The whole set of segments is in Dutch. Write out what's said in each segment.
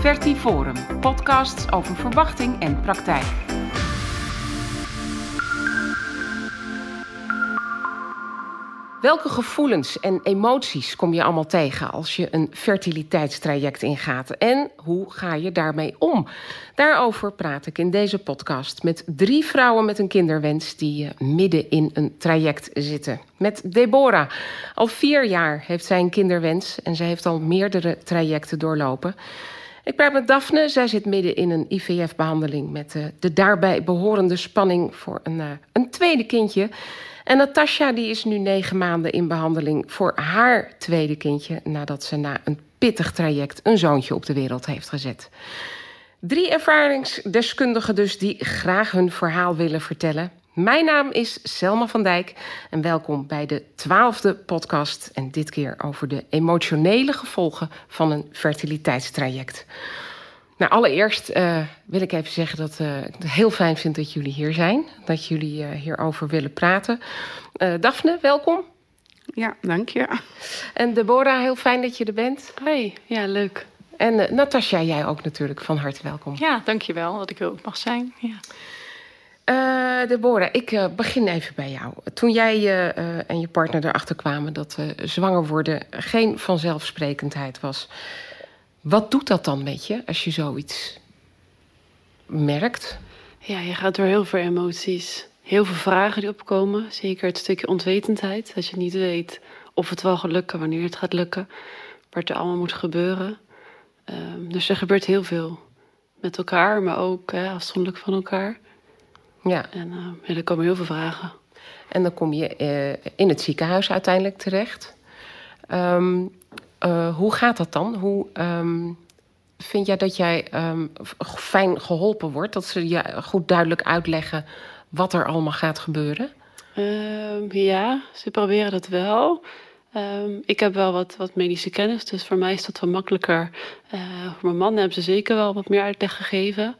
Vertiforum, podcasts over verwachting en praktijk. Welke gevoelens en emoties kom je allemaal tegen als je een fertiliteitstraject ingaat? En hoe ga je daarmee om? Daarover praat ik in deze podcast met drie vrouwen met een kinderwens die eh, midden in een traject zitten. Met Deborah. Al vier jaar heeft zij een kinderwens en zij heeft al meerdere trajecten doorlopen. Ik praat met Daphne. Zij zit midden in een IVF-behandeling met de, eh, de daarbij behorende spanning voor een, uh, een tweede kindje. En Natasja die is nu negen maanden in behandeling voor haar tweede kindje... nadat ze na een pittig traject een zoontje op de wereld heeft gezet. Drie ervaringsdeskundigen dus die graag hun verhaal willen vertellen. Mijn naam is Selma van Dijk en welkom bij de twaalfde podcast... en dit keer over de emotionele gevolgen van een fertiliteitstraject. Nou, allereerst uh, wil ik even zeggen dat uh, ik het heel fijn vind dat jullie hier zijn. Dat jullie uh, hierover willen praten. Daphne, welkom. Ja, dank je. En Deborah, heel fijn dat je er bent. Hoi, ja, leuk. En Natasja, jij ook natuurlijk van harte welkom. Ja, dank je wel dat ik er ook mag zijn. Ja. Deborah, ik begin even bij jou. Toen jij en je partner erachter kwamen dat zwanger worden geen vanzelfsprekendheid was... Wat doet dat dan met je als je zoiets merkt? Ja, je gaat door heel veel emoties. Heel veel vragen die opkomen. Zeker het stukje onwetendheid. Dat je niet weet of het wel gaat lukken, wanneer het gaat lukken. Wat er allemaal moet gebeuren. Um, dus er gebeurt heel veel. Met elkaar, maar ook afzonderlijk van elkaar. Ja. En uh, ja, er komen heel veel vragen. En dan kom je uh, in het ziekenhuis uiteindelijk terecht. Um, uh, hoe gaat dat dan? Hoe um, vind jij dat jij um, fijn geholpen wordt? Dat ze je goed duidelijk uitleggen wat er allemaal gaat gebeuren? Ja, ze proberen dat wel. Um, ik heb wel wat, wat medische kennis, dus voor mij is dat wel makkelijker. Uh, voor mijn man hebben ze zeker wel wat meer uitleg gegeven.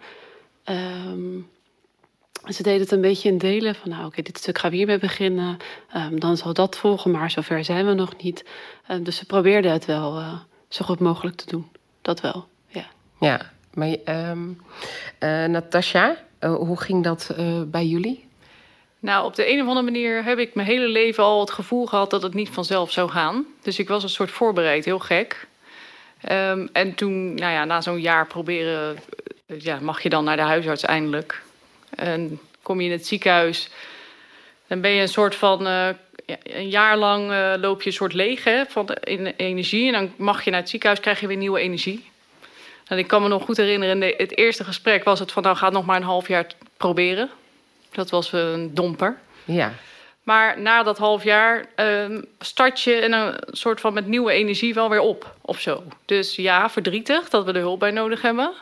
Um, ze deden het een beetje in delen. Van nou, oké, dit stuk gaan we hiermee beginnen. Um, dan zal dat volgen, maar zover zijn we nog niet. Um, dus ze probeerden het wel uh, zo goed mogelijk te doen. Dat wel, ja. Ja, maar um, uh, Natasja, uh, hoe ging dat bij jullie? Nou, op de een of andere manier heb ik mijn hele leven al het gevoel gehad dat het niet vanzelf zou gaan. Dus ik was een soort voorbereid, heel gek. Um, en toen, nou ja, na zo'n jaar proberen, ja, mag je dan naar de huisarts eindelijk. En kom je in het ziekenhuis, dan ben je een soort van. Uh, een jaar lang uh, loop je een soort leeg hè, van de, in energie. En dan mag je naar het ziekenhuis, krijg je weer nieuwe energie. En ik kan me nog goed herinneren, in het eerste gesprek was het van... nou, ga nog maar een half jaar proberen. Dat was een domper. Ja. Maar na dat half jaar uh, start je in een soort van met nieuwe energie wel weer op of zo. Dus ja, verdrietig dat we er hulp bij nodig hebben.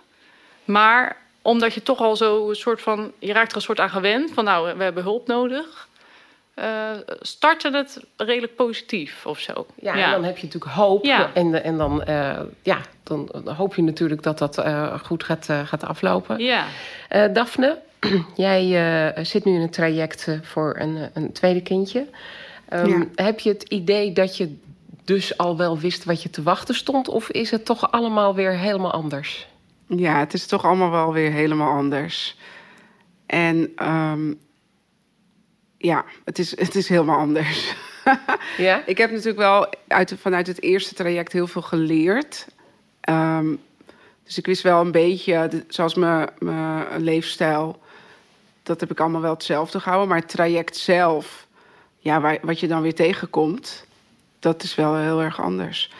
Maar omdat je toch al zo een soort van, je raakt er een soort aan gewend van nou, we hebben hulp nodig. Uh, startte het redelijk positief of zo. Ja, ja. en dan heb je natuurlijk hoop. Ja. En, en dan, uh, ja, dan hoop je natuurlijk dat dat uh, goed gaat, gaat aflopen. Ja. Daphne, jij zit nu in een traject voor een, een tweede kindje. Um, ja. Heb je het idee dat je dus al wel wist wat je te wachten stond? Of is het toch allemaal weer helemaal anders? Ja, het is toch allemaal wel weer helemaal anders. En um, ja, het is, het is helemaal anders. ja? Ik heb natuurlijk wel uit, vanuit het eerste traject heel veel geleerd. Um, dus ik wist wel een beetje, zoals mijn, mijn leefstijl, dat heb ik allemaal wel hetzelfde gehouden. Maar het traject zelf, ja, waar, wat je dan weer tegenkomt, dat is wel heel erg anders.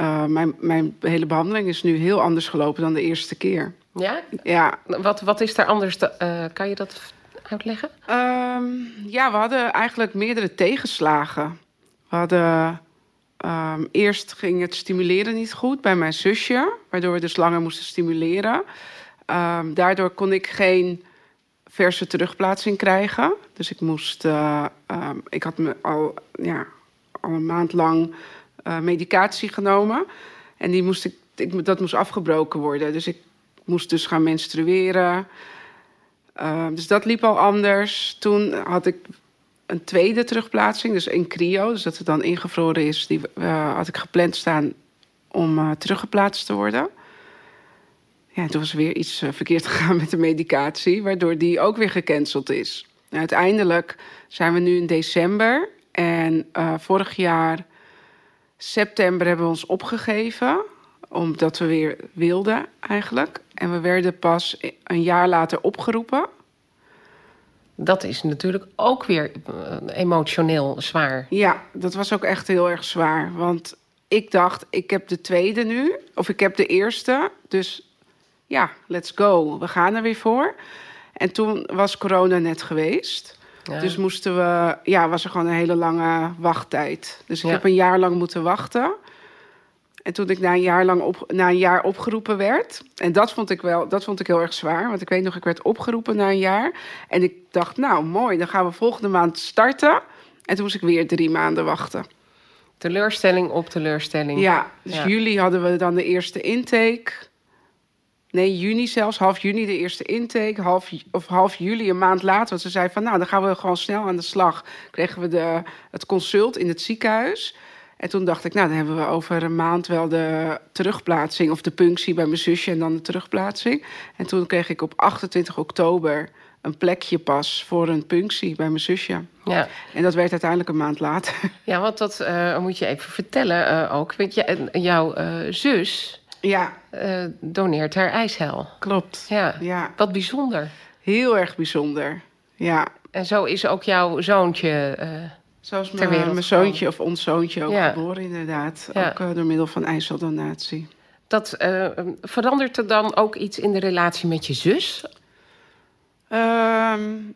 Uh, mijn, mijn hele behandeling is nu heel anders gelopen dan de eerste keer. Ja? Ja. Wat, wat is daar anders? Te, uh, kan je dat uitleggen? Um, ja, we hadden eigenlijk meerdere tegenslagen. We hadden... Um, eerst ging het stimuleren niet goed bij mijn zusje, waardoor we dus langer moesten stimuleren. Um, daardoor kon ik geen verse terugplaatsing krijgen. Dus ik moest. Uh, ik had me al, ja, al een maand lang uh, medicatie genomen. En die moest ik, dat moest afgebroken worden. Dus ik moest dus gaan menstrueren. Uh, dus dat liep al anders. Toen had ik een tweede terugplaatsing, dus in cryo. Dus dat het dan ingevroren is. Die uh, had ik gepland staan om teruggeplaatst te worden. ja, toen was er weer iets eh, verkeerd gegaan met de medicatie, waardoor die ook weer gecanceld is. Uiteindelijk zijn we nu in december en vorig jaar september hebben we ons opgegeven, omdat we weer wilden eigenlijk. En we werden pas een jaar later opgeroepen. Dat is natuurlijk ook weer emotioneel zwaar. Ja, dat was ook echt heel erg zwaar. Want ik dacht, ik heb de tweede nu, of ik heb de eerste. Dus ja, let's go. We gaan er weer voor. En toen was corona net geweest. Dus moesten we, ja, was er gewoon een hele lange wachttijd. Dus ik heb een jaar lang moeten wachten. En toen ik na een jaar lang op, na een jaar opgeroepen werd. En dat vond ik wel, dat vond ik heel erg zwaar. Want ik weet nog, ik werd opgeroepen na een jaar. En ik dacht, nou mooi, dan gaan we volgende maand starten. En toen moest ik weer drie maanden wachten. Teleurstelling op teleurstelling. Ja, dus juli hadden we dan de eerste intake. Nee, juni zelfs, half juni de eerste intake. Half, of half juli, een maand later. Want ze zei van, nou, dan gaan we gewoon snel aan de slag. Kregen we de, het consult in het ziekenhuis. En toen dacht ik, nou, dan hebben we over een maand wel de terugplaatsing... of de punctie bij mijn zusje en dan de terugplaatsing. En toen kreeg ik op 28 oktober een plekje pas voor een punctie bij mijn zusje. Ja. En dat werd uiteindelijk een maand later. Ja, want dat uh, moet je even vertellen uh, ook. Want jouw uh, zus ja. doneert haar ijshel. Klopt. Ja. ja. Wat bijzonder. Heel erg bijzonder, ja. En zo is ook jouw zoontje... Zoals mijn, mijn zoontje of ons zoontje ook geboren, inderdaad. Ook door middel van ijsseldonatie. Dat, verandert er dan ook iets in de relatie met je zus? Um,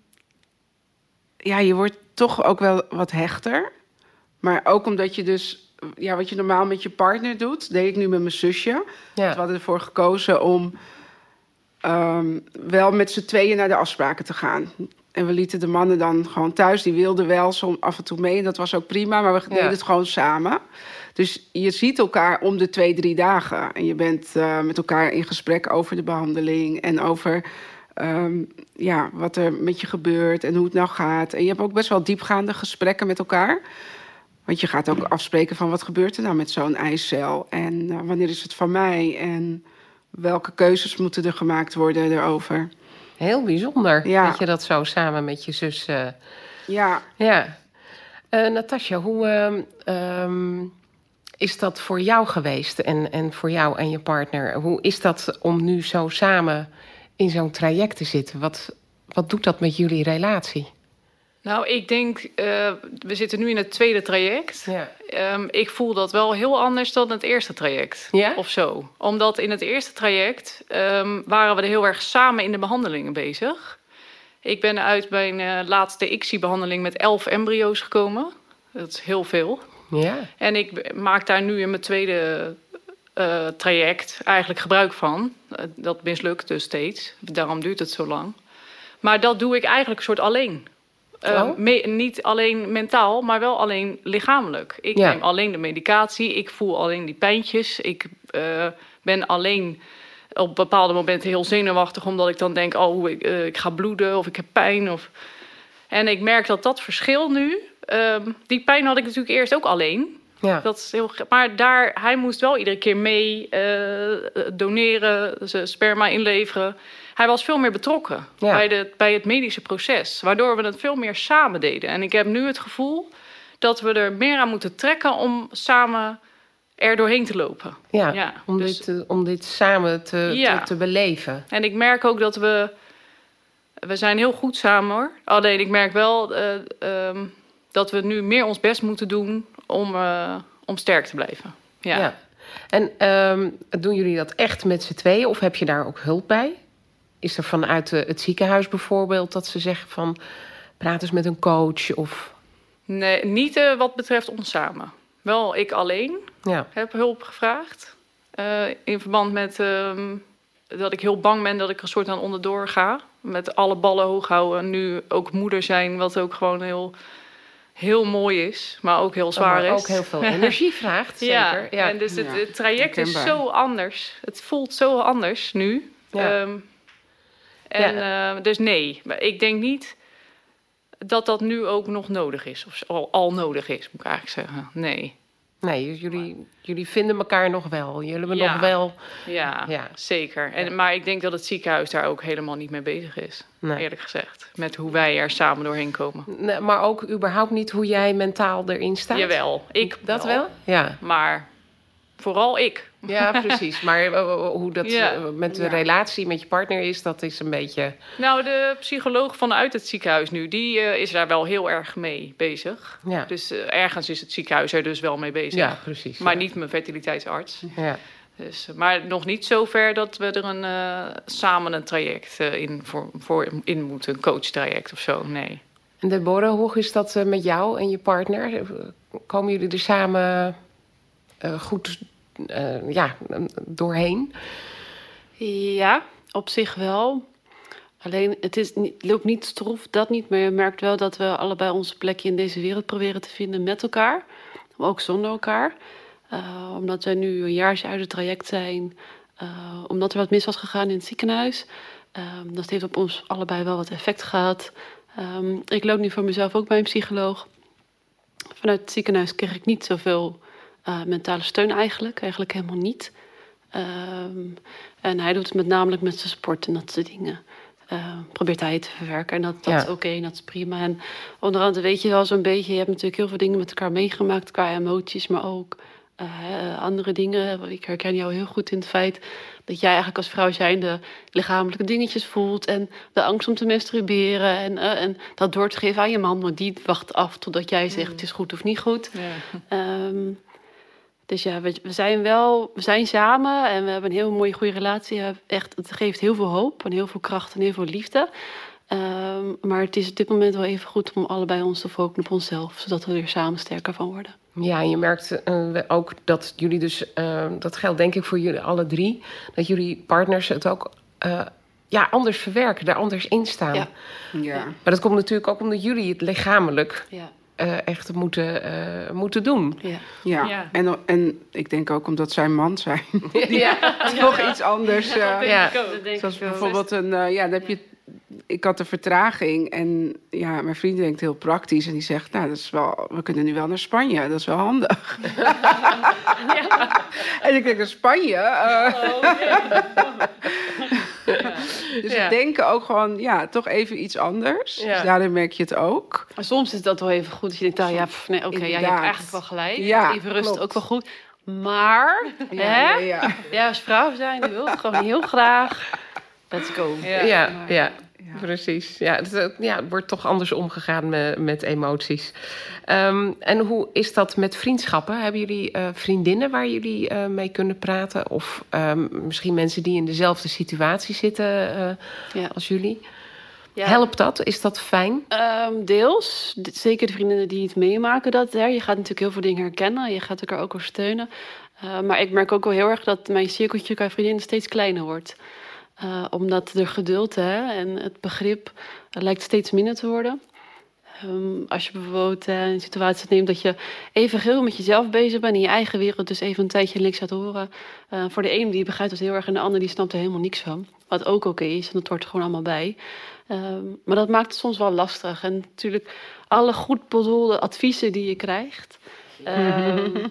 ja, je wordt toch ook wel wat hechter. Maar ook omdat je dus, ja, wat je normaal met je partner doet, deed ik nu met mijn zusje. Ja. We hadden ervoor gekozen om um, wel met z'n tweeën naar de afspraken te gaan. En we lieten de mannen dan gewoon thuis. Die wilden wel zo af en toe mee. En dat was ook prima. Maar we deden het gewoon samen. Dus je ziet elkaar om de twee, drie dagen. En je bent uh, met elkaar in gesprek over de behandeling. En over um, ja, wat er met je gebeurt en hoe het nou gaat. En je hebt ook best wel diepgaande gesprekken met elkaar. Want je gaat ook afspreken van wat gebeurt er nou met zo'n eicel. En uh, wanneer is het van mij? En welke keuzes moeten er gemaakt worden erover. Heel bijzonder ja. dat je dat zo samen met je zus... Uh... Ja. Ja. Uh, Natasja, hoe um, is dat voor jou geweest en, en voor jou en je partner? Hoe is dat om nu zo samen in zo'n traject te zitten. Wat, wat doet dat met jullie relatie? Nou, ik denk, uh, we zitten nu in het tweede traject. Ja. Um, ik voel dat wel heel anders dan het eerste traject. Ja? Of zo. Omdat in het eerste traject um, waren we er heel erg samen in de behandelingen bezig. Ik ben uit mijn uh, laatste ICSI-behandeling met elf embryo's gekomen. Dat is heel veel. Ja. En ik maak daar nu in mijn tweede uh, traject eigenlijk gebruik van. Dat mislukt dus steeds. Daarom duurt het zo lang. Maar dat doe ik eigenlijk een soort alleen. Uh, me, niet alleen mentaal, maar wel alleen lichamelijk. Ik ja. neem alleen de medicatie, ik voel alleen die pijntjes. Ik ben alleen op bepaalde momenten heel zenuwachtig, omdat ik dan denk: oh, ik, ik ga bloeden of ik heb pijn. Of... En ik merk dat dat verschil nu. Ehm, die pijn had ik natuurlijk eerst ook alleen. Ja. Dat is heel, maar daar, hij moest wel iedere keer mee uh, doneren, zijn sperma inleveren. Hij was veel meer betrokken bij, de, bij het medische proces, waardoor we het veel meer samen deden. En ik heb nu het gevoel dat we er meer aan moeten trekken om samen er doorheen te lopen. Ja, ja om, dus, dit, om dit samen te, te, te, beleven. En ik merk ook dat we... We zijn heel goed samen hoor. Alleen ik merk wel uh, um, dat we nu meer ons best moeten doen om, uh, om sterk te blijven. Ja. ja. En um, doen jullie dat echt met z'n tweeën of heb je daar ook hulp bij? Is er vanuit het ziekenhuis bijvoorbeeld dat ze zeggen van praat eens met een coach of... Nee, niet uh, wat betreft ons samen. Wel ik alleen ja. heb hulp gevraagd. Uh, in verband met um, dat ik heel bang ben dat ik er een soort aan onderdoor ga. Met alle ballen hoog houden. Nu ook moeder zijn, wat ook gewoon heel heel mooi is, maar ook heel zwaar is. Ook heel veel energie vraagt, zeker. Ja, en dus het, traject is zo anders. Het voelt zo anders nu. Ja. Um, en uh, dus nee, ik denk niet dat dat nu ook nog nodig is. Of al, al nodig is, moet ik eigenlijk zeggen. Nee. Nee, jullie, jullie vinden elkaar nog wel. Jullie hebben Ja. nog wel... Ja, Ja. zeker. En, Maar ik denk dat het ziekenhuis daar ook helemaal niet mee bezig is. Nee. Eerlijk gezegd. Met hoe wij er samen doorheen komen. Nee, maar ook überhaupt niet hoe jij mentaal erin staat? Jawel, ik Dat wel? Ja. Maar vooral ik. Ja, precies. Maar eh, hoe dat Ja. eh, met de Ja. relatie met je partner is, dat is een beetje... Nou, de psycholoog vanuit het ziekenhuis nu, die eh, is daar wel heel erg mee bezig. Ja, Dus eh, ergens is het ziekenhuis er dus wel mee bezig. ja precies. Maar ja. niet mijn fertiliteitsarts. Ja. Dus, eh, maar nog niet zover dat we er een, eh, samen een traject eh, in, voor, voor in moeten. Een coachtraject of zo, nee. En Deborah, hoe is dat eh, met jou en je partner? Eh, Komen jullie er samen eh, goed eh, ja, doorheen? Ja, op zich wel. Alleen, het is loopt niet stroef, dat niet. Maar je merkt wel dat we allebei onze plekje in deze wereld proberen te vinden met elkaar. Maar ook zonder elkaar. Eh, omdat wij nu een jaartje uit het traject zijn. eh, omdat er wat mis was gegaan in het ziekenhuis. Dat heeft op ons allebei wel wat effect gehad. Ik loop nu voor mezelf ook bij een psycholoog. Vanuit het ziekenhuis kreeg ik niet zoveel eh, mentale steun eigenlijk. Eigenlijk helemaal niet. Ehm, en hij doet het met namelijk met zijn sport en dat soort dingen. Ehm, probeert hij het te verwerken. En dat, dat Ja. is oké en dat is prima. En onderhand weet je wel zo'n beetje... je hebt natuurlijk heel veel dingen met elkaar meegemaakt... qua emoties, maar ook eh, andere dingen. Ik herken jou heel goed in het feit... dat jij eigenlijk als vrouw zijnde lichamelijke dingetjes voelt... en de angst om te masturberen... en, eh, en dat door te geven aan je man... want die wacht af totdat jij zegt... het is goed of niet goed. Ja. Ehm, dus ja, we, we zijn wel, we zijn samen en we hebben een heel mooie, goede relatie. Echt, het geeft heel veel hoop en heel veel kracht en heel veel liefde. Ehm, maar het is op dit moment wel even goed om allebei ons te focussen op onszelf, zodat we er samen sterker van worden. Ja, en je merkt eh, ook dat jullie dus, eh, dat geldt denk ik voor jullie alle drie, dat jullie partners het ook eh, ja, anders verwerken, daar anders in staan. Ja. Ja. Maar dat komt natuurlijk ook omdat jullie het lichamelijk Ja, eh, echt moeten, eh, moeten doen. ja. Ja. Ja. En, en ik denk ook omdat zij man zijn. ja. Nog iets anders. eh, Ja. Dat denk Zoals bijvoorbeeld een, eh, ja, dan heb je, ik had een vertraging en ja, mijn vriend denkt heel praktisch en die zegt, nou, dat is wel, we kunnen nu wel naar Spanje, dat is wel handig. En ik denk naar Spanje. dus Ja. we denken ook gewoon, ja, toch even iets anders. Ja. Dus daarin merk je het ook. Maar soms is dat wel even goed. Dat je denkt, ah, ja, pff, nee, oké, ja, je hebt eigenlijk wel gelijk. Ja, even rust klopt. ook wel goed. Maar, Ja, hè? ja, ja. Ja, als vrouw zijn, je wilt het gewoon heel graag. Let's go. Ja. Ja, Maar- ja, precies. Ja, het, eh, ja, het wordt toch anders omgegaan met, met emoties. Ehm, en hoe is dat met vriendschappen? Hebben jullie eh, vriendinnen waar jullie eh, mee kunnen praten? Of ehm, misschien mensen die in dezelfde situatie zitten Ja. als jullie? Ja. Helpt dat? Is dat fijn? Ehm, deels. Zeker de vriendinnen die het meemaken. Dat, hè. Je gaat natuurlijk heel veel dingen herkennen. Je gaat elkaar ook wel steunen. Maar ik merk ook wel heel erg dat mijn cirkeltje qua vriendinnen steeds kleiner wordt. Eh, omdat de geduld hè, en het begrip eh, lijkt steeds minder te worden. Ehm, als je bijvoorbeeld eh, een situatie neemt dat je even heel met jezelf bezig bent in je eigen wereld, dus even een tijdje niks gaat horen. Voor de ene die begrijpt het heel erg en de ander die snapt er helemaal niks van. Wat ook oké is, en dat hoort er gewoon allemaal bij. Ehm, maar dat maakt het soms wel lastig. En natuurlijk alle goed bedoelde adviezen die je krijgt. Ehm,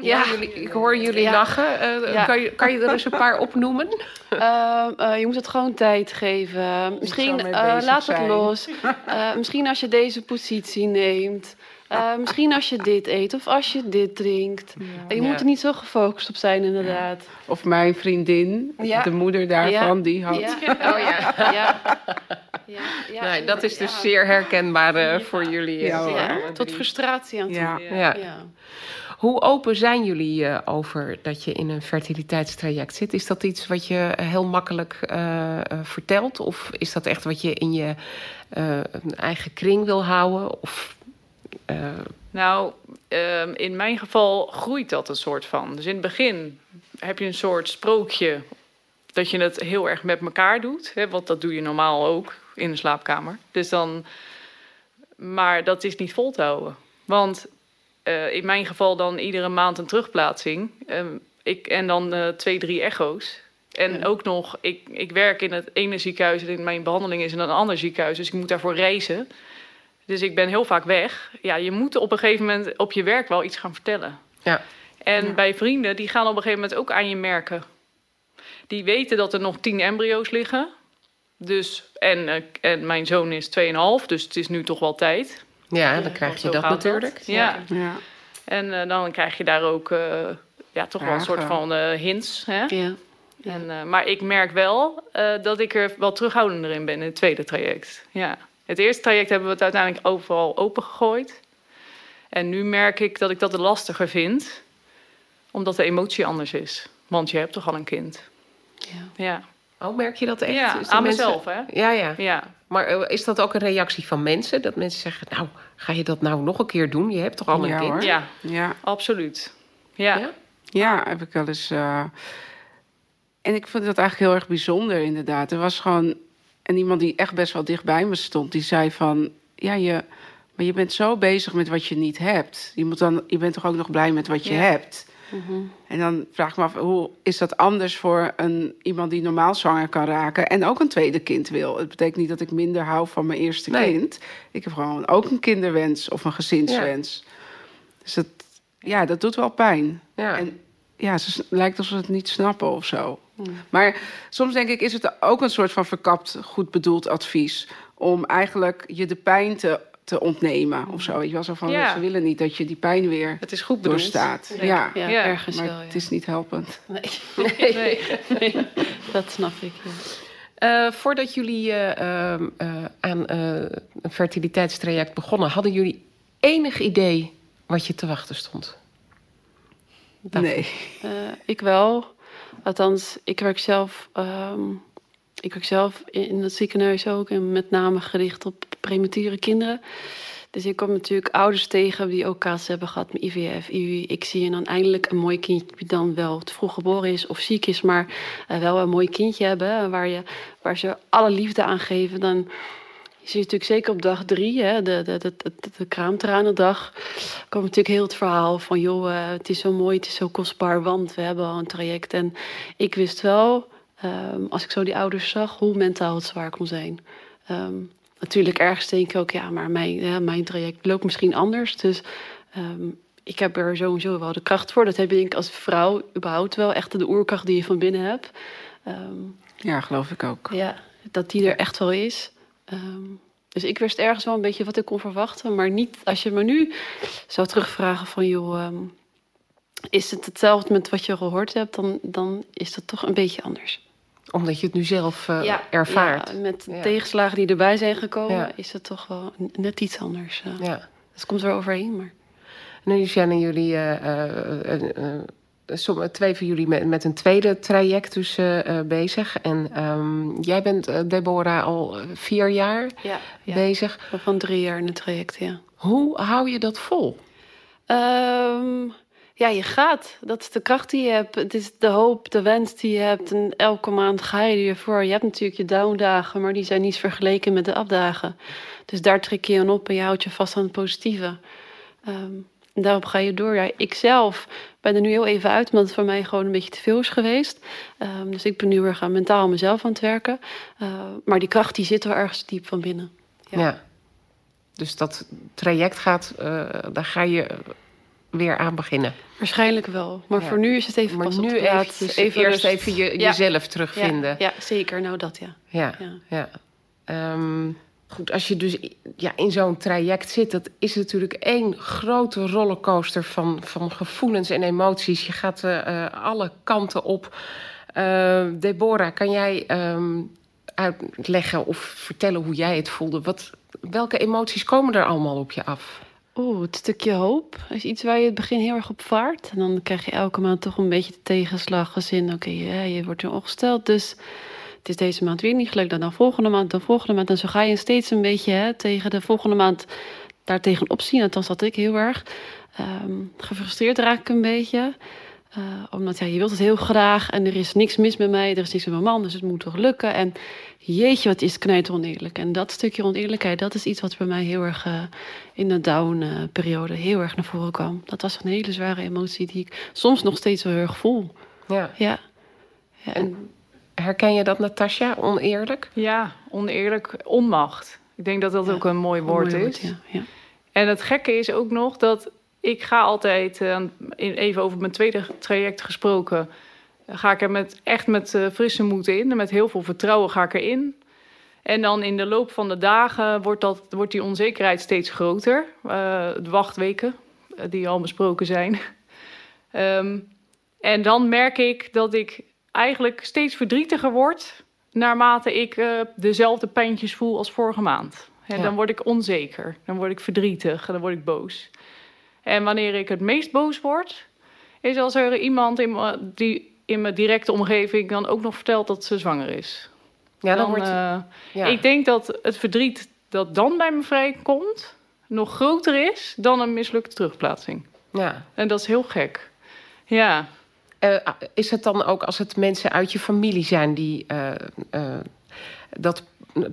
Ja, jullie, ik hoor jullie Ja. lachen. Eh, Ja. kan, je, kan je er eens een paar opnoemen? Ehm, eh, je moet het gewoon tijd geven. Misschien eh, laat het zijn. los. Eh, misschien als je deze positie neemt. Eh, misschien als je dit eet of als je dit drinkt. Je moet er niet zo gefocust op zijn, inderdaad. Of mijn vriendin, Ja. de moeder daarvan, Ja. die had... Ja. Oh ja. Ja. Nee, dat is dus Ja. zeer herkenbaar eh, voor jullie. eh, Ja, hoor. Ja, alle tot frustratie aan toe. Ja. Ja. Ja. Hoe open zijn jullie eh, over dat je in een fertiliteitstraject zit? Is dat iets wat je heel makkelijk eh, eh, vertelt? Of is dat echt wat je in je eh, eigen kring wil houden? Of, eh, Nou, ehm, in mijn geval groeit dat een soort van. Dus in het begin heb je een soort sprookje dat je het heel erg met elkaar doet. Hè, want dat doe je normaal ook in de slaapkamer. Dus dan, maar dat is niet vol te houden. Want eh, in mijn geval dan iedere maand een terugplaatsing. Ehm, ik, en dan eh, twee, drie echo's. En Ja. ook nog, ik, ik werk in het ene ziekenhuis en mijn behandeling is in een ander ziekenhuis. Dus ik moet daarvoor reizen. Dus ik ben heel vaak weg. Ja, je moet op een gegeven moment op je werk wel iets gaan vertellen. Ja. En Ja. bij vrienden, die gaan op een gegeven moment ook aan je merken. Die weten dat er nog tien embryo's liggen. Dus, en, eh, en mijn zoon is 2,5, dus het is nu toch wel tijd. Ja, dan krijg je dat natuurlijk. Ja. Ja. En eh, dan krijg je daar ook eh, ja, toch wel een soort van eh, hints. Hè? Ja. Ja. En, eh, maar ik merk wel eh, dat ik er wat terughoudender in ben in het tweede traject. Ja. Het eerste traject hebben we het uiteindelijk overal opengegooid. En nu merk ik dat ik dat lastiger vind, omdat de emotie anders is. Want je hebt toch al een kind. Ja. Ja, Oh, merk je dat echt? ja Is dat aan mensen- mezelf, hè? Ja, ja. Ja. Maar eh, is dat ook een reactie van mensen? Dat mensen zeggen, nou, ga je dat nou nog een keer doen? Je hebt toch al een Ja, kind? hoor. ja, ja. absoluut. Ja. Ja? Ja, heb ik wel eens. eh, En ik vond dat eigenlijk heel erg bijzonder, inderdaad. Er was gewoon. En iemand die echt best wel dichtbij me stond, die zei van. Ja, je. Maar je bent zo bezig met wat je niet hebt. Je, moet dan, je bent toch ook nog blij met wat je Ja. hebt. En dan vraag ik me af, hoe is dat anders voor een, iemand die normaal zwanger kan raken en ook een tweede kind wil? Het betekent niet dat ik minder hou van mijn eerste Nee. kind. Ik heb gewoon ook een kinderwens of een gezinswens. Dus dat, ja, dat doet wel pijn. Ja. En ja, ze lijkt alsof ze het niet snappen of zo. Mm. Maar soms denk ik, is het ook een soort van verkapt, goed bedoeld advies. Om eigenlijk je de pijn te, te ontnemen of zo. Weet je wel, zo van, Ja. ze willen niet dat je die pijn weer Het is goed bedoeld. doorstaat. ik. Ja, Ja, Ja, ergens maar wel. Ja. het is niet helpend. Nee. Nee. nee, dat snap ik. Ja. Eh, voordat jullie eh, ehm, eh, aan eh, een fertiliteitstraject begonnen, hadden jullie enig idee wat je te wachten stond? Daarvoor. Nee. Eh, ik wel. Althans, ik werk zelf, ehm, ik werk zelf in, het ziekenhuis ook. En met name gericht op premature kinderen. Dus ik kom natuurlijk ouders tegen die ook kaas hebben gehad met IVF, IUI, ICSI. En dan eindelijk een mooi kindje die dan wel te vroeg geboren is of ziek is, maar eh, wel een mooi kindje hebben. Waar, je, waar ze alle liefde aan geven. Dan zie je natuurlijk zeker op dag drie, hè, de, de, de, de, de kraamtranendag, komt natuurlijk heel het verhaal van... joh, eh, het is zo mooi, het is zo kostbaar, want we hebben al een traject. En ik wist wel, ehm, als ik zo die ouders zag, hoe mentaal het zwaar kon zijn. Ehm, natuurlijk, ergens denk ik ook, ja, maar mijn, ja, mijn traject loopt misschien anders. Dus ehm, ik heb er sowieso wel de kracht voor. Dat heb ik als vrouw überhaupt wel, echt de oerkracht die je van binnen hebt. Ja, geloof ik ook. ja, dat die er echt wel is. Dus ik wist ergens wel een beetje wat ik kon verwachten. Maar niet als je me nu zou terugvragen van... joh, is het hetzelfde met wat je gehoord hebt... dan, dan is dat toch een beetje anders. Omdat je het nu zelf eh, ervaart. Ja, met de Ja. tegenslagen die erbij zijn gekomen... Is het toch wel net iets anders. eh. Ja. Het komt er overheen, maar... Nu zijn jullie, eh, eh, eh, eh, somm- twee van jullie met, met een tweede traject dus bezig. En ehm, jij bent, Deborah, al vier jaar Ja, ja. bezig. van drie jaar in het traject, ja. Hoe hou je dat vol? Ehm, ja, je gaat. Dat is de kracht die je hebt. Het is de hoop, de wens die je hebt. En elke maand ga je ervoor. Je hebt natuurlijk je downdagen, maar die zijn niet vergeleken met de updagen. Dus daar trek je aan op en je houdt je vast aan het positieve. Ehm, en daarop ga je door. Ja, ik zelf ben er nu heel even uit, omdat het voor mij gewoon een beetje te veel is geweest. Ehm, dus ik ben nu weer gaan mentaal mezelf aan het werken. Eh, maar die kracht die zit wel ergens diep van binnen. Ja. Ja. Dus dat traject gaat, eh, daar ga je weer aan beginnen. Waarschijnlijk wel. Maar Ja. voor nu is het even Maar pas op nu plaats. eventjes, eerst rust. even je, Ja. jezelf terugvinden. Ja, ja, zeker. Nou, dat ja. Ja, Ja. Ehm, goed, als je dus ja, in zo'n traject zit, dat is natuurlijk één grote rollercoaster van, van gevoelens en emoties. Je gaat eh, eh, alle kanten op. Eh, Deborah, kan jij ehm, uitleggen of vertellen hoe jij het voelde? Wat, welke emoties komen er allemaal op je af? Oeh, het stukje hoop is iets waar je het begin heel erg op vaart. En dan krijg je elke maand toch een beetje de tegenslag. Gezin, oké, je wordt er ongesteld. Dus het is deze maand weer niet gelukt. Dan, dan volgende maand, dan volgende maand. En zo ga je steeds een beetje hè, tegen de volgende maand daartegen opzien. Althans, dat ik heel erg. Ehm, gefrustreerd raak ik een beetje. Eh, omdat ja, je wilt het heel graag en er is niks mis met mij, er is niks met mijn man, dus het moet toch lukken. En jeetje, wat is het knijt oneerlijk. En dat stukje oneerlijkheid, dat is iets wat bij mij heel erg eh, in de down-periode heel erg naar voren kwam. Dat was een hele zware emotie die ik soms nog steeds wel heel erg voel. Ja. Ja. ja en, En herken je dat, Natasja, oneerlijk? Ja, oneerlijk, onmacht. Ik denk dat dat Ja, ook een mooi een woord mooi is. ja, ja. En het gekke is ook nog dat ik ga altijd, uh, even over mijn tweede traject gesproken, ga ik er met, echt met uh, frisse moed in. En met heel veel vertrouwen ga ik erin. En dan in de loop van de dagen wordt, dat, wordt die onzekerheid steeds groter. Uh, de wachtweken, die al besproken zijn. um, en dan merk ik dat ik eigenlijk steeds verdrietiger word... naarmate ik dezelfde pijntjes voel als vorige maand. En ja. dan word ik onzeker, dan word ik verdrietig, dan word ik boos. En wanneer ik het meest boos word, is als er iemand in me, die in mijn directe omgeving dan ook nog vertelt dat ze zwanger is. Ja, dan, dan wordt, uh, ja. Ik denk dat het verdriet dat dan bij me vrijkomt nog groter is dan een mislukte terugplaatsing. Ja. En dat is heel gek. Ja. Uh, is het dan ook als het mensen uit je familie zijn die uh, dat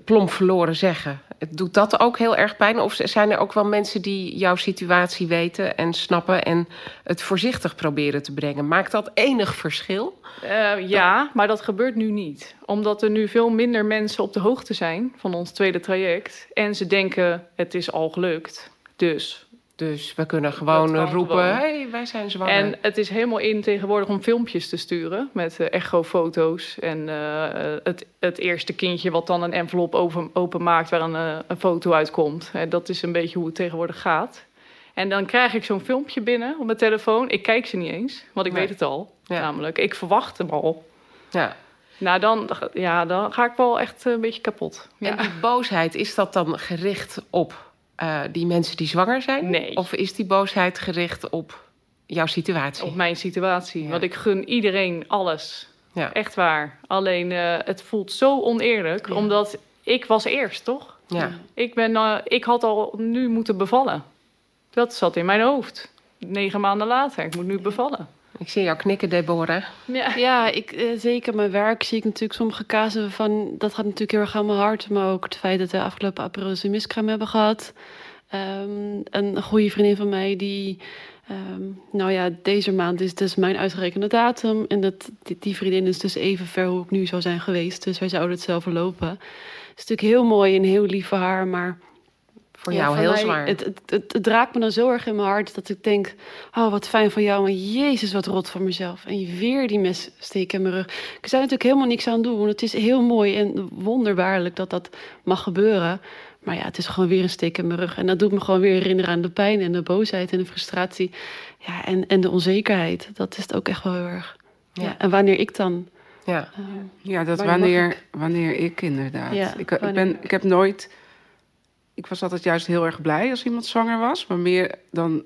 plomp verloren zeggen. Doet dat ook heel erg pijn? Of zijn er ook wel mensen die jouw situatie weten en snappen en het voorzichtig proberen te brengen? Maakt dat enig verschil? Uh, ja, maar dat gebeurt nu niet. Omdat er nu veel minder mensen op de hoogte zijn van ons tweede traject. En ze denken, het is al gelukt. Dus dus we kunnen gewoon roepen, hey, wij zijn zwanger. En het is helemaal in tegenwoordig om filmpjes te sturen met uh, echo-foto's. En uh, het, het eerste kindje wat dan een envelop open, openmaakt waar een, uh, een foto uitkomt. En dat is een beetje hoe het tegenwoordig gaat. En dan krijg ik zo'n filmpje binnen op mijn telefoon. Ik kijk ze niet eens, want ik nee. weet het al. Ja. Namelijk, ik verwacht hem al. Ja. Nou, dan, ja, dan ga ik wel echt een beetje kapot. En ja. die boosheid, is dat dan gericht op uh, die mensen die zwanger zijn? Nee. Of is die boosheid gericht op jouw situatie? Op mijn situatie. Ja. Want ik gun iedereen alles. Ja. Echt waar. Alleen uh, het voelt zo oneerlijk, ja. omdat ik was eerst, toch? Ja. Ik, ben, uh, ik had al nu moeten bevallen. Dat zat in mijn hoofd. Negen maanden later. Ik moet nu bevallen. Ik zie jou knikken, Deborah. Ja, ja ik, uh, zeker mijn werk zie ik natuurlijk sommige casen van... dat gaat natuurlijk heel erg aan mijn hart. Maar ook het feit dat we afgelopen april een miskraam hebben gehad. Um, een goede vriendin van mij die... Um, nou ja, deze maand is dus mijn uitgerekende datum. En dat, die, die vriendin is dus even ver hoe ik nu zou zijn geweest. Dus wij zouden hetzelfde lopen. Het is natuurlijk heel mooi en heel lief voor haar, maar... Voor jou heel mij, zwaar. Het, het, het, het, raakt me dan zo erg in mijn hart dat ik denk: oh, wat fijn van jou, maar Jezus, wat rot van mezelf. En weer die mes steken in mijn rug. Ik zou natuurlijk helemaal niks aan doen, want het is heel mooi en wonderbaarlijk dat dat mag gebeuren. Maar ja, het is gewoon weer een steek in mijn rug. En dat doet me gewoon weer herinneren aan de pijn en de boosheid en de frustratie. Ja, en, en de onzekerheid. Dat is het ook echt wel heel erg. Ja. ja en wanneer ik dan. Ja, uh, ja dat wanneer, ik? wanneer ik inderdaad. Ja, ik, ik, ben, ik heb nooit ik was altijd juist heel erg blij als iemand zwanger was. Maar meer dan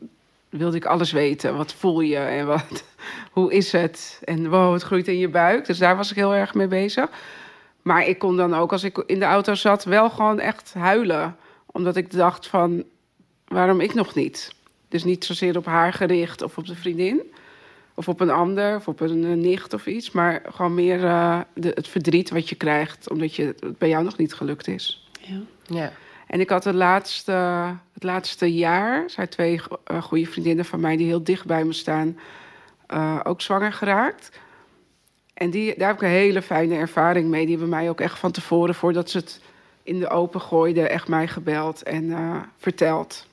wilde ik alles weten. Wat voel je en wat, hoe is het? En wow, het groeit in je buik. Dus daar was ik heel erg mee bezig. Maar ik kon dan ook, als ik in de auto zat, wel gewoon echt huilen. Omdat ik dacht van, waarom ik nog niet? Dus niet zozeer op haar gericht of op de vriendin. Of op een ander, of op een nicht of iets. Maar gewoon meer uh, de, het verdriet wat je krijgt, omdat je, het bij jou nog niet gelukt is. Ja. ja. En ik had het laatste, het laatste jaar, zijn twee uh, goede vriendinnen van mij die heel dicht bij me staan, uh, ook zwanger geraakt. En die, daar heb ik een hele fijne ervaring mee. Die hebben mij ook echt van tevoren, voordat ze het in de open gooiden, echt mij gebeld en uh, verteld.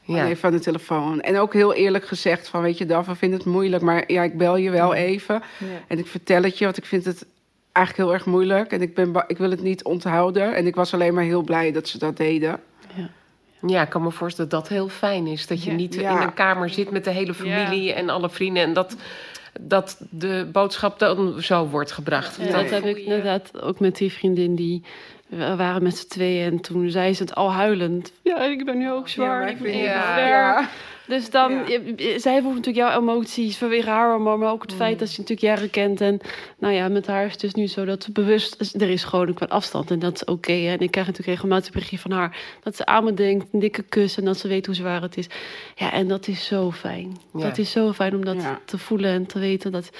Ja. Even aan de telefoon. En ook heel eerlijk gezegd van, weet je, Daf, vind het moeilijk, maar ja, ik bel je wel even. Ja. En ik vertel het je, want ik vind het eigenlijk heel erg moeilijk. En ik, ben ik wil het niet onthouden. En ik was alleen maar heel blij dat ze dat deden. Ja. Ja, ik kan me voorstellen dat dat heel fijn is. Dat je Ja, niet ja. in een kamer zit met de hele familie en alle vrienden. En dat, dat de boodschap dan zo wordt gebracht. Nee. dat heb ik inderdaad ook met die vriendin die we waren met z'n tweeën en toen zei ze het al huilend. Ja, ik ben nu ook zwaar. ik ben ja. Dus dan, Ja. je- je- zij voelt natuurlijk jouw emoties vanwege haar hormoon, maar ook het feit dat ze natuurlijk jaren kent. En nou ja, met haar is het dus nu zo dat ze bewust, er is gewoon ook wat afstand en dat is oké. en ik krijg natuurlijk regelmatig berichtje van haar dat ze aan me denkt, een dikke kus en dat ze weet hoe zwaar het is. Ja, en dat is zo fijn. Ja. Dat is zo fijn om dat Ja. te voelen en te weten dat,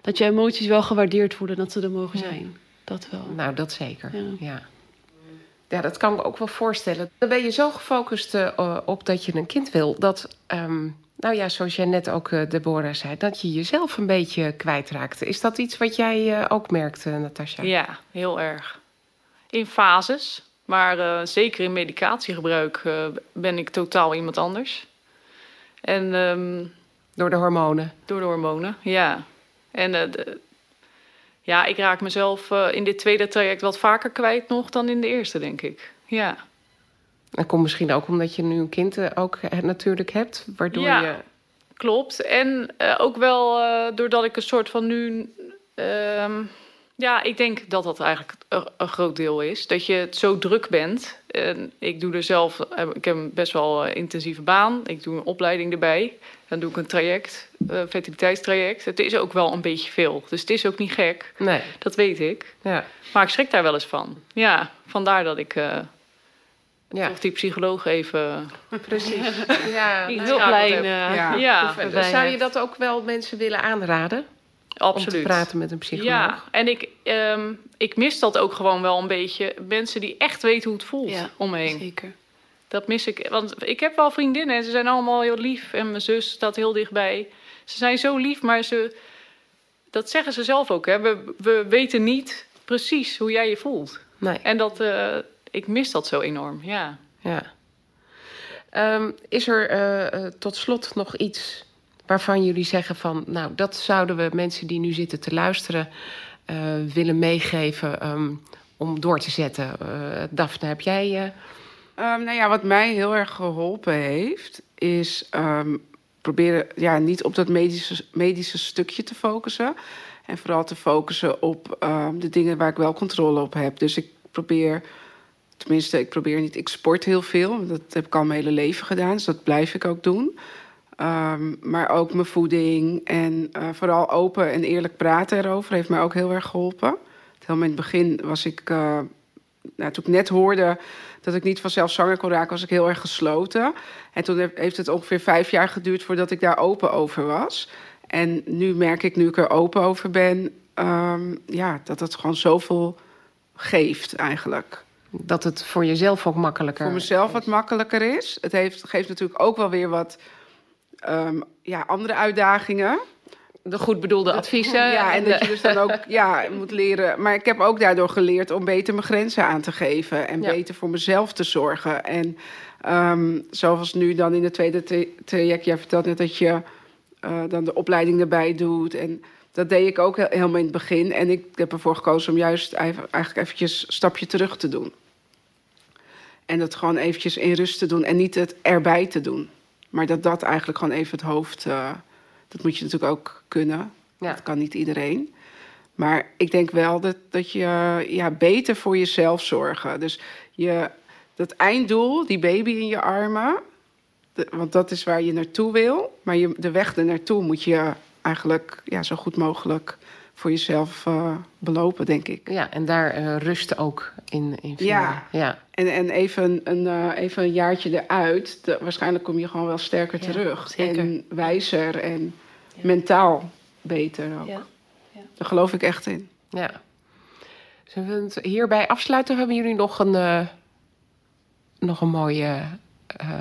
dat je emoties wel gewaardeerd worden, dat ze er mogen zijn. Dat wel. Nou, dat zeker. Ja. Ja. dat kan ik me ook wel voorstellen. Dan ben je zo gefocust eh, op dat je een kind wil, dat, ehm, nou ja, zoals jij net ook, eh, Deborah, zei, dat je jezelf een beetje kwijtraakte. Is dat iets wat jij eh, ook merkte, Natasja? Ja, heel erg. In fases, maar zeker in medicatiegebruik ben ik totaal iemand anders. En ehm, Door de hormonen. door de hormonen, ja. En de- ja, ik raak mezelf eh, in dit tweede traject wat vaker kwijt nog dan in de eerste, denk ik. Ja. Dat komt misschien ook omdat je nu een kind eh, ook eh, natuurlijk hebt. Waardoor Ja. je... Klopt. En ook wel doordat ik een soort van nu. ehm, ja, ik denk dat dat eigenlijk een, groot deel is. Dat je het zo druk bent. En ik doe er zelf. eh, Ik heb een best wel eh, intensieve baan. Ik doe een opleiding erbij. Dan doe ik een traject, een fertiliteitstraject. Het is ook wel een beetje veel. Dus het is ook niet gek. Nee, Dat weet ik. ja. Maar ik schrik daar wel eens van. Ja, vandaar dat ik eh Ja, toch die psycholoog even. precies. Ja, Die nou ja. Hulplijn. eh, Ja. Ja, eh, erbij Zou je dat ook wel mensen willen aanraden? Om te absoluut. praten met een psycholoog? Ja, en ik, ehm, ik mis dat ook gewoon wel een beetje. Mensen die echt weten hoe het voelt Ja, om me heen. Zeker. Dat mis ik. Want ik heb wel vriendinnen en ze zijn allemaal heel lief. En mijn zus staat heel dichtbij. Ze zijn zo lief, maar ze... Dat zeggen ze zelf ook, hè. We, we weten niet precies hoe jij je voelt. Nee, En dat... eh, ik mis dat zo enorm, ja. ja. Ehm, is er eh, eh, tot slot nog iets waarvan jullie zeggen van... nou, dat zouden we mensen die nu zitten te luisteren eh, willen meegeven... ehm, om door te zetten? Eh Daphne, heb jij... eh, Ehm, nou ja, wat mij heel erg geholpen heeft, is ehm, proberen ja, niet op dat medische, medische stukje te focussen. En vooral te focussen op de dingen waar ik wel controle op heb. Dus ik probeer, tenminste, ik probeer niet, ik sport heel veel. Dat heb ik al mijn hele leven gedaan, dus dat blijf ik ook doen. Ehm, maar ook mijn voeding en eh, vooral open en eerlijk praten erover heeft mij ook heel erg geholpen. Helemaal in het begin was ik, eh, nou, toen ik net hoorde dat ik niet vanzelf zwanger kon raken, was ik heel erg gesloten. En toen heeft het ongeveer vijf jaar geduurd voordat ik daar open over was. En nu merk ik, nu ik er open over ben, ehm, ja, dat het gewoon zoveel geeft eigenlijk. dat het voor jezelf ook makkelijker Voor mezelf wat makkelijker is. Het heeft, geeft natuurlijk ook wel weer wat ehm, ja, andere uitdagingen. De goed bedoelde adviezen. Ja, en dat je dus dan ook ja, moet leren. Maar ik heb ook daardoor geleerd om beter mijn grenzen aan te geven. En Ja. beter voor mezelf te zorgen. En ehm, zoals nu dan in het tweede tra- traject. Jij vertelt net dat je eh, dan de opleiding erbij doet. En dat deed ik ook helemaal in het begin. En ik heb ervoor gekozen om juist eigenlijk eventjes een stapje terug te doen. En dat gewoon eventjes in rust te doen. En niet het erbij te doen. Maar dat dat eigenlijk gewoon even het hoofd... eh, dat moet je natuurlijk ook kunnen. Ja. Dat kan niet iedereen. Maar ik denk wel dat, dat je ja, beter voor jezelf zorgen. Dus je, dat einddoel, die baby in je armen, de- want dat is waar je naartoe wil. Maar je, de weg er naartoe moet je eigenlijk ja, zo goed mogelijk voor jezelf eh, belopen, denk ik. Ja, en daar eh, rust ook in, in. Ja. ja. En, en even, een, eh, even een jaartje eruit, de- waarschijnlijk kom je gewoon wel sterker Ja, terug. zeker. En wijzer en mentaal beter ook. Ja. Ja. Daar geloof ik echt in. Ja. Zullen we het hierbij afsluiten? Hebben jullie nog een, eh, nog een mooie eh,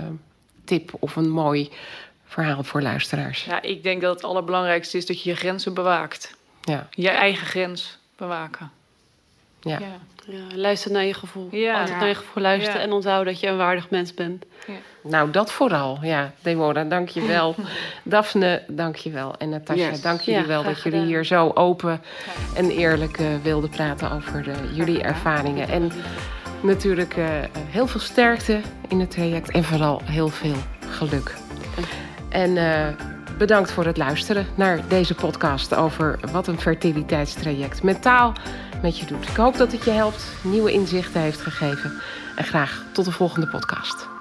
tip of een mooi verhaal voor luisteraars? Ja, ik denk dat het allerbelangrijkste is dat je je grenzen bewaakt. Ja. Je eigen grens bewaken. Ja. ja. Ja, luister naar je gevoel. Ja. Altijd naar je gevoel luisteren. Ja. En onthoud dat je een waardig mens bent. Nou, dat vooral. Ja, Deborah, dank je wel. Daphne, dank je wel. En Natasja, Yes. dank jullie Ja, wel dat jullie hier zo open en eerlijk eh, wilden praten over de, jullie ervaringen. En natuurlijk eh, heel veel sterkte in het traject en vooral heel veel geluk. En eh, bedankt voor het luisteren naar deze podcast over wat een fertiliteitstraject mentaal met je doet. Ik hoop dat het je helpt, nieuwe inzichten heeft gegeven. En graag tot de volgende podcast.